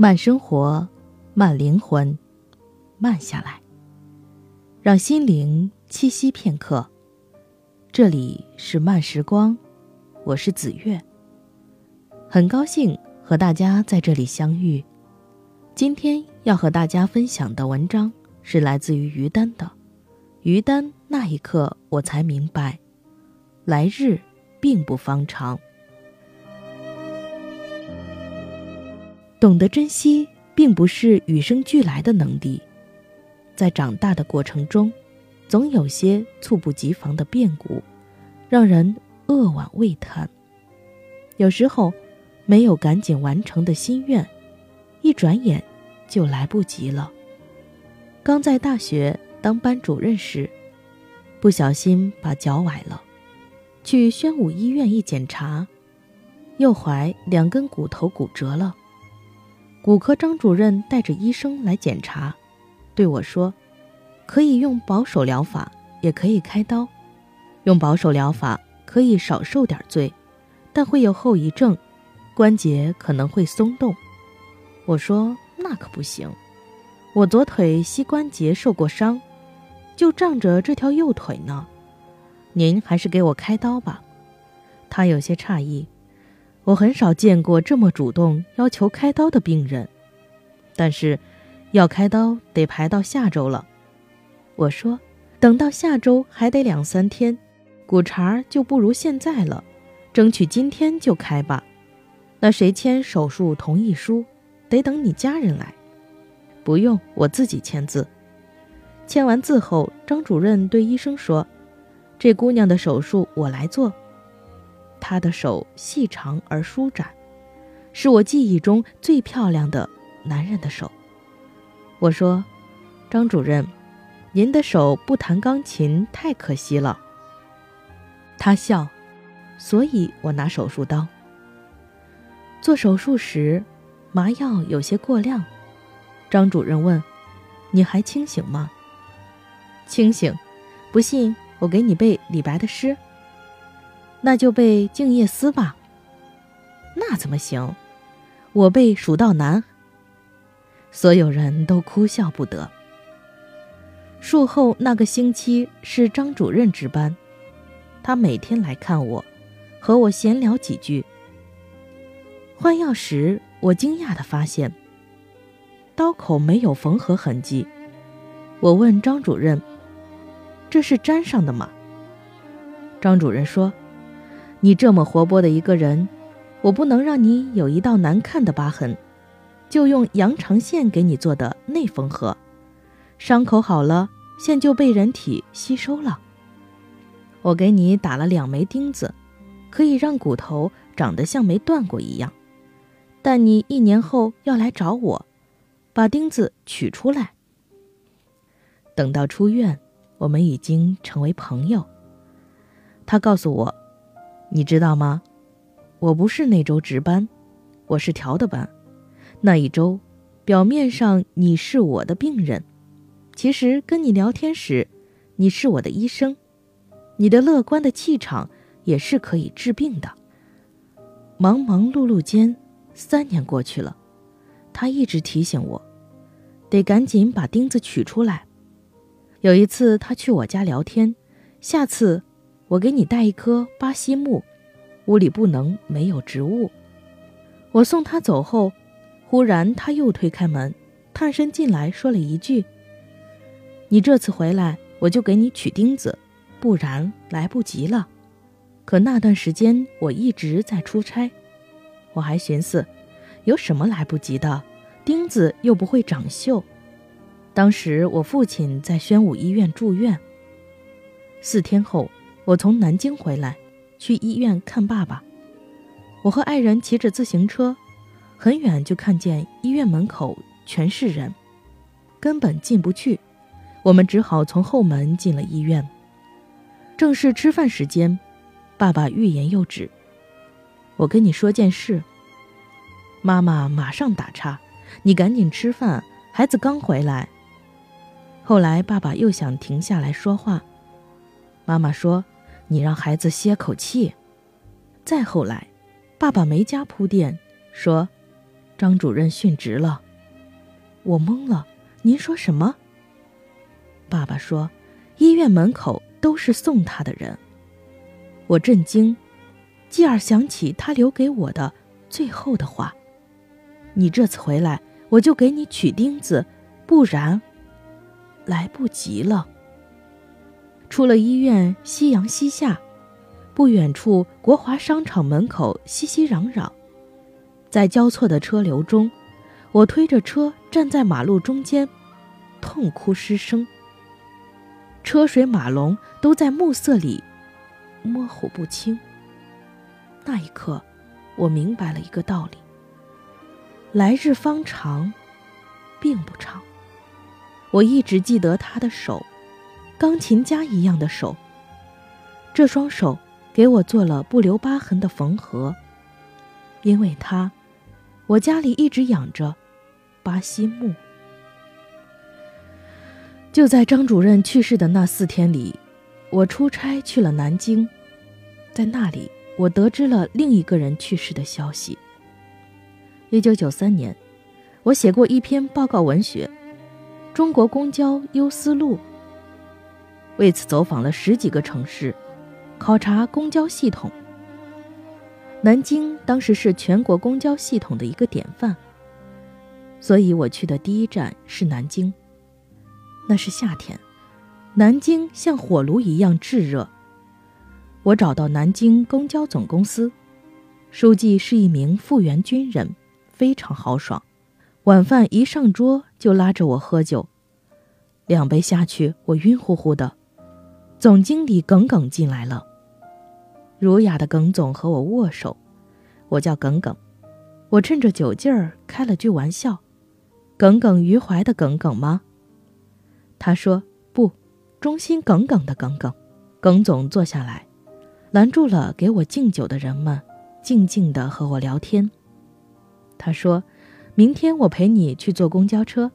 慢生活，慢灵魂，慢下来，让心灵栖息片刻。这里是慢时光，我是子月。很高兴和大家在这里相遇。今天要和大家分享的文章是来自于于丹的《于丹那一刻我才明白，来日并不方长》。懂得珍惜，并不是与生俱来的能力，在长大的过程中，总有些猝不及防的变故，让人扼腕未叹。有时候，没有赶紧完成的心愿，一转眼就来不及了。刚在大学当班主任时，不小心把脚崴了，去宣武医院一检查，右踝两根骨头骨折了。骨科张主任带着医生来检查，对我说：“可以用保守疗法，也可以开刀。用保守疗法可以少受点罪，但会有后遗症，关节可能会松动。”我说：“那可不行，我左腿膝关节受过伤，就仗着这条右腿呢。您还是给我开刀吧。”他有些诧异。我很少见过这么主动要求开刀的病人，但是，要开刀得排到下周了。我说，等到下周还得两三天，骨茬就不如现在了，争取今天就开吧。那谁签手术同意书？得等你家人来。不用，我自己签字。签完字后，张主任对医生说：“这姑娘的手术我来做。”他的手细长而舒展，是我记忆中最漂亮的男人的手。我说：“张主任，您的手不弹钢琴太可惜了。”他笑，所以我拿手术刀。做手术时，麻药有些过量。张主任问：“你还清醒吗？”“清醒。”“不信，我给你背李白的诗。”那就背《静夜思》吧。那怎么行？我背《蜀道难》。所有人都哭笑不得。术后那个星期是张主任值班，他每天来看我，和我闲聊几句。换药时，我惊讶地发现，刀口没有缝合痕迹。我问张主任：“这是粘上的吗？”张主任说。你这么活泼的一个人，我不能让你有一道难看的疤痕，就用羊肠线给你做的内缝合，伤口好了，线就被人体吸收了。我给你打了两枚钉子，可以让骨头长得像没断过一样。但你一年后要来找我，把钉子取出来。等到出院，我们已经成为朋友。他告诉我。你知道吗？我不是那周值班，我是调的班。那一周，表面上你是我的病人，其实跟你聊天时，你是我的医生。你的乐观的气场也是可以治病的。忙忙碌碌间，三年过去了，他一直提醒我，得赶紧把钉子取出来。有一次他去我家聊天，下次。我给你带一棵巴西木，屋里不能没有植物。我送他走后，忽然他又推开门，探身进来，说了一句：“你这次回来，我就给你取钉子，不然来不及了。”可那段时间我一直在出差，我还寻思，有什么来不及的？钉子又不会长锈。当时我父亲在宣武医院住院，四天后。我从南京回来，去医院看爸爸。我和爱人骑着自行车，很远就看见医院门口全是人，根本进不去。我们只好从后门进了医院。正是吃饭时间，爸爸欲言又止。我跟你说件事。妈妈马上打岔：“你赶紧吃饭，孩子刚回来。”后来爸爸又想停下来说话，妈妈说。你让孩子歇口气。再后来，爸爸没加铺垫，说：“张主任殉职了。我懵了，您说什么？爸爸说，医院门口都是送他的人。我震惊，继而想起他留给我的最后的话：“你这次回来，我就给你取钉子，不然来不及了。”出了医院，夕阳西下，不远处国华商场门口熙熙攘攘，在交错的车流中，我推着车站在马路中间，痛哭失声。车水马龙都在暮色里模糊不清。那一刻，我明白了一个道理：来日方长，并不长。我一直记得他的手。钢琴家一样的手，这双手给我做了不留疤痕的缝合。因为他，我家里一直养着巴西木。就在张主任去世的那四天里，我出差去了南京，在那里我得知了另一个人去世的消息。一九九三年，我写过一篇报告文学《中国公交优思路》。为此走访了十几个城市，考察公交系统。南京当时是全国公交系统的一个典范，所以我去的第一站是南京。那是夏天，南京像火炉一样炙热。我找到南京公交总公司，书记是一名复员军人，非常豪爽。晚饭一上桌就拉着我喝酒，两杯下去，我晕乎乎的。总经理耿耿进来了。儒雅的耿总和我握手，我叫耿耿。我趁着酒劲儿开了句玩笑：“耿耿于怀的耿耿吗？”他说：“不，忠心耿耿的耿耿。”耿总坐下来，拦住了给我敬酒的人们，静静地和我聊天。他说：“明天我陪你去坐公交车。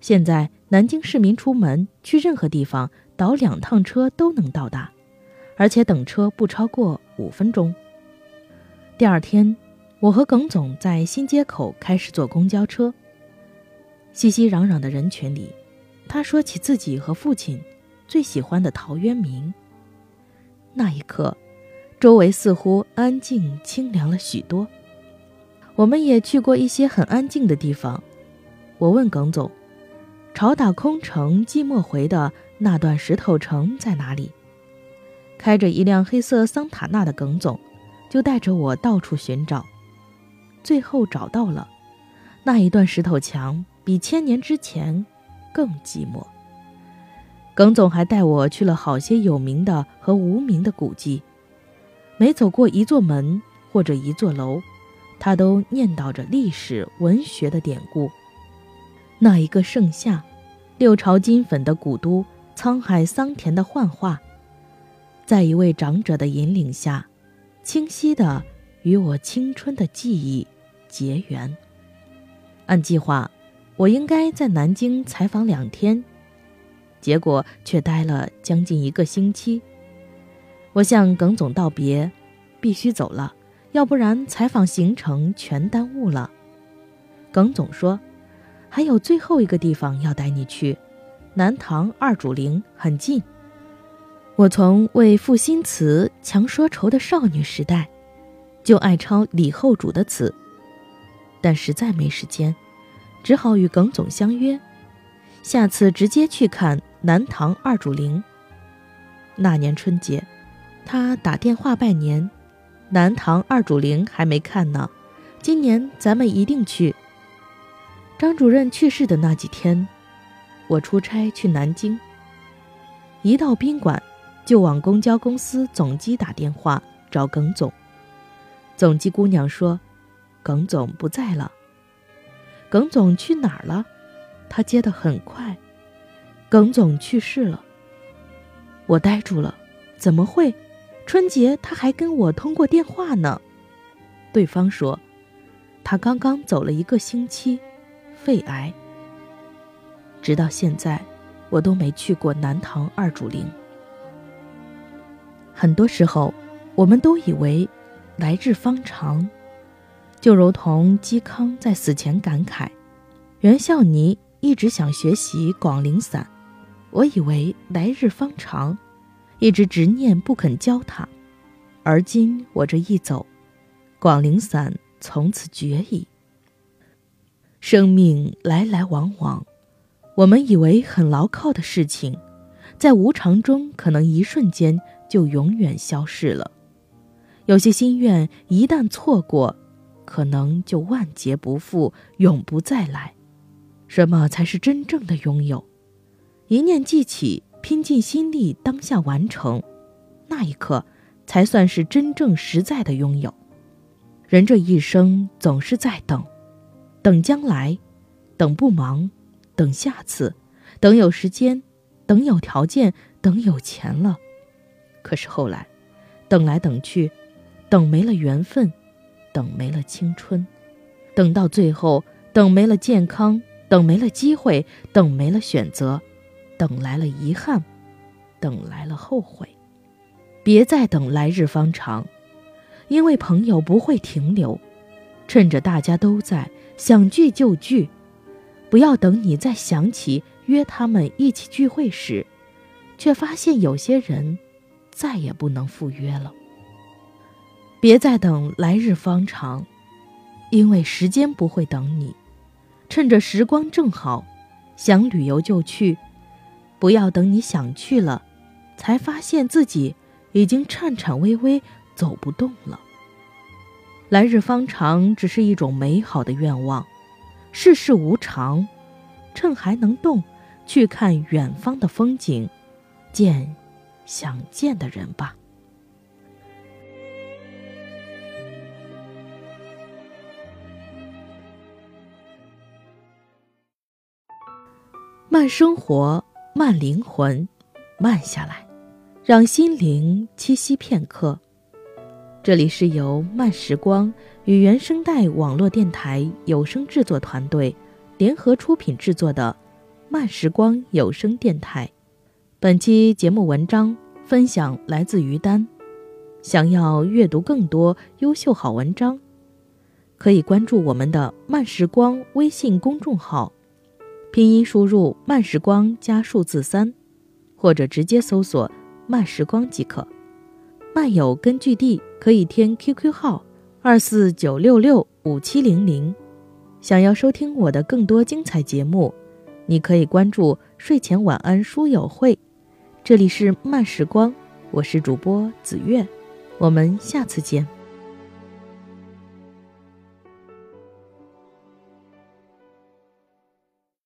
现在南京市民出门去任何地方。”倒两趟车都能到达，而且等车不超过五分钟。第二天，我和耿总在新街口开始坐公交车。熙熙攘攘的人群里，他说起自己和父亲最喜欢的陶渊明。那一刻，周围似乎安静清凉了许多。我们也去过一些很安静的地方。我问耿总：“朝打空城寂寞回的。”那段石头城在哪里？开着一辆黑色桑塔纳的耿总，就带着我到处寻找，最后找到了那一段石头墙，比千年之前更寂寞。耿总还带我去了好些有名的和无名的古迹，每走过一座门或者一座楼，他都念叨着历史文学的典故。那一个盛夏，六朝金粉的古都。沧海桑田的幻化，在一位长者的引领下，清晰的与我青春的记忆结缘。按计划，我应该在南京采访两天，结果却待了将近一个星期。我向耿总道别，必须走了，要不然采访行程全耽误了。耿总说，还有最后一个地方要带你去。南唐二主陵很近。我从为赋新词强说愁的少女时代，就爱抄李后主的词，但实在没时间，只好与耿总相约，下次直接去看南唐二主陵。那年春节，他打电话拜年，南唐二主陵还没看呢，今年咱们一定去。张主任去世的那几天。我出差去南京，一到宾馆，就往公交公司总机打电话找耿总。总机姑娘说：“耿总不在了。”耿总去哪儿了？他接得很快。耿总去世了。我呆住了，怎么会？春节他还跟我通过电话呢。对方说，他刚刚走了一个星期，肺癌。直到现在，我都没去过南唐二主陵。很多时候，我们都以为来日方长，就如同嵇康在死前感慨：“袁孝尼一直想学习广陵散，我以为来日方长，一直执念不肯教他。而今我这一走，广陵散从此绝矣。”生命来来往往，我们以为很牢靠的事情，在无常中可能一瞬间就永远消逝了。有些心愿一旦错过，可能就万劫不复，永不再来。什么才是真正的拥有？一念记起，拼尽心力，当下完成，那一刻才算是真正实在的拥有。人这一生总是在等。等将来，等不忙，等下次，等有时间，等有条件，等有钱了。可是后来，等来等去，等没了缘分，等没了青春，等到最后，等没了健康，等没了机会，等没了选择，等来了遗憾，等来了后悔。别再等来日方长，因为朋友不会停留。趁着大家都在。想聚就聚，不要等你再想起约他们一起聚会时，却发现有些人再也不能赴约了。别再等来日方长，因为时间不会等你。趁着时光正好，想旅游就去，不要等你想去了，才发现自己已经颤颤巍巍走不动了。来日方长，只是一种美好的愿望。世事无常，趁还能动，去看远方的风景，见想见的人吧。慢生活，慢灵魂，慢下来，让心灵栖息片刻。这里是由慢时光与原声带网络电台有声制作团队联合出品制作的慢时光有声电台。本期节目文章分享来自于丹。想要阅读更多优秀好文章，可以关注我们的慢时光微信公众号，拼音输入慢时光加数字三，或者直接搜索慢时光即可。漫友根据地可以添 QQ 号二四九六六五七零零。想要收听我的更多精彩节目，你可以关注睡前晚安书友会。这里是慢时光，我是主播子月，我们下次见。